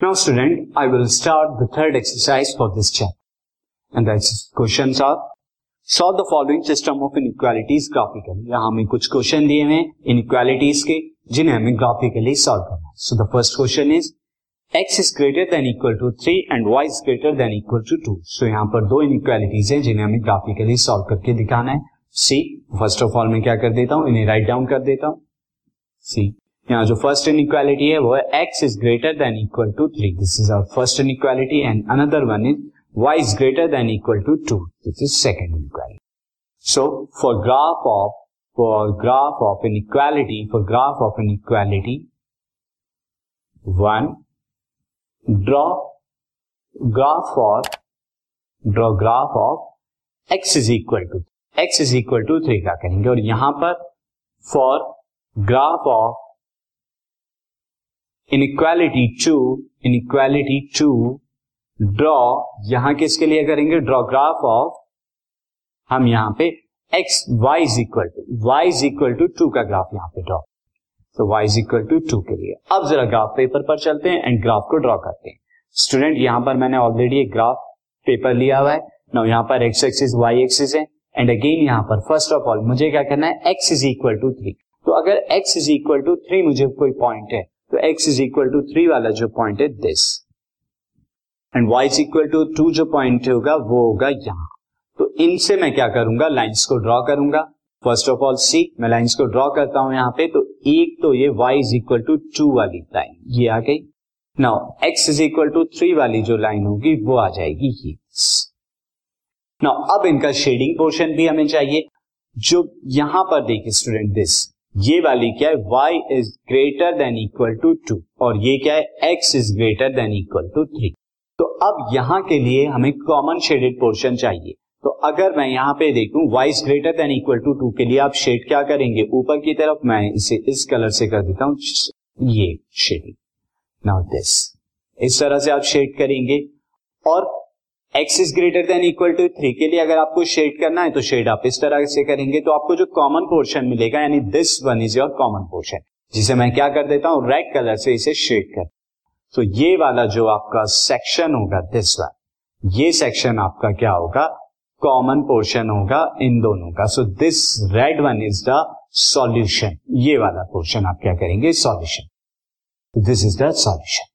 Now, student, I will start the third exercise for this chapter. And the questions are solve the following system of inequalities graphically यहाँ हमें कुछ question दिए हुए inequalities के जिन्हें हमें ग्राफिकली सॉल्व करना है। So the first question is X is greater than equal to three and Y is greater than equal to two so यहाँ पर दो इनइक्वालिटीज हैं जिन्हें हमें ग्राफिकली सॉल्व करके दिखाना है। सी फ़र्स्ट ऑफ़ ऑल मैं क्या कर देता हूँ? इन्हें राइट डाउन कर देता हूँ। सी यहाँ जो फ़र्स्ट इनइक्वालिटी है वो है X is greater than equal to three this is our first inequality and another one is y is greater than equal to 2 this is second inequality so for graph of for graph of inequality for graph of inequality one draw graph for draw graph of x is equal to x is equal to 3 का करेंगे और यहाँ पर for graph of inequality 2 inequality 2 draw यहाँ किसके लिए करेंगे? Draw graph of हम यहाँ पे X Y is equal to Y is equal to two का ग्राफ यहाँ पे ड्रॉ तो Y is equal to two के लिए. अब जरा ग्राफ पेपर पर चलते हैं एंड ग्राफ को ड्रॉ करते हैं. स्टूडेंट यहाँ पर मैंने ऑलरेडी एक ग्राफ पेपर लिया हुआ है. नो यहाँ पर एक्स एक्सिस वाई एक्सिस है. एंड अगेन यहाँ पर फ़र्स्ट ऑफ़ ऑल मुझे क्या करना है? X is equal to three तो अगर X is equal to three मुझे कोई पॉइंट है. तो X is equal to three वाला जो पॉइंट है this and Y is equal to two जो पॉइंट होगा, वो होगा यहाँ. तो इनसे मैं क्या करूँगा? लाइंस को ड्रॉ करूँगा. फ़र्स्ट ऑफ़ ऑल सी मैं लाइंस को ड्रॉ करता हूँ यहाँ पे तो एक तो ये y is equal to two वाली लाइन ये आ गई. Now x is equal to three वाली जो लाइन होगी, वो आ जाएगी ये नाउ अब इनका शेडिंग पोर्शन भी हमें चाहिए. जो यहाँ पर देखिए स्टूडेंट दिस ये वाली क्या है? Y is greater than equal to two और ये क्या है? X is greater than equal to three तो अब यहाँ के लिए हमें कॉमन शेडेड पोर्शन चाहिए। तो अगर मैं यहाँ पे देखूँ is greater than equal to two के लिए आप शेड क्या करेंगे? ऊपर की तरफ़ मैं इसे इस कलर से कर देता हूँ, ये शेडिंग नाउ दिस इस तरह से आप शेड करेंगे। और X is greater than equal to three के लिए अगर आपको शेड करना है तो शेड आप इस तरह से करेंगे तो आपको जो कॉमन पोर्शन मिलेगा, यानी this one is your common portion जिसे मैं क्या कर देता हूँ रेड कलर से इसे शेड कर। तो ये वाला जो आपका सेक्शन होगा दिस वन ये सेक्शन आपका क्या होगा कॉमन पोर्शन होगा इन दोनों का। So this red one is the solution ये वाला पोर्शन आप क्या करेंगे solution this is the solution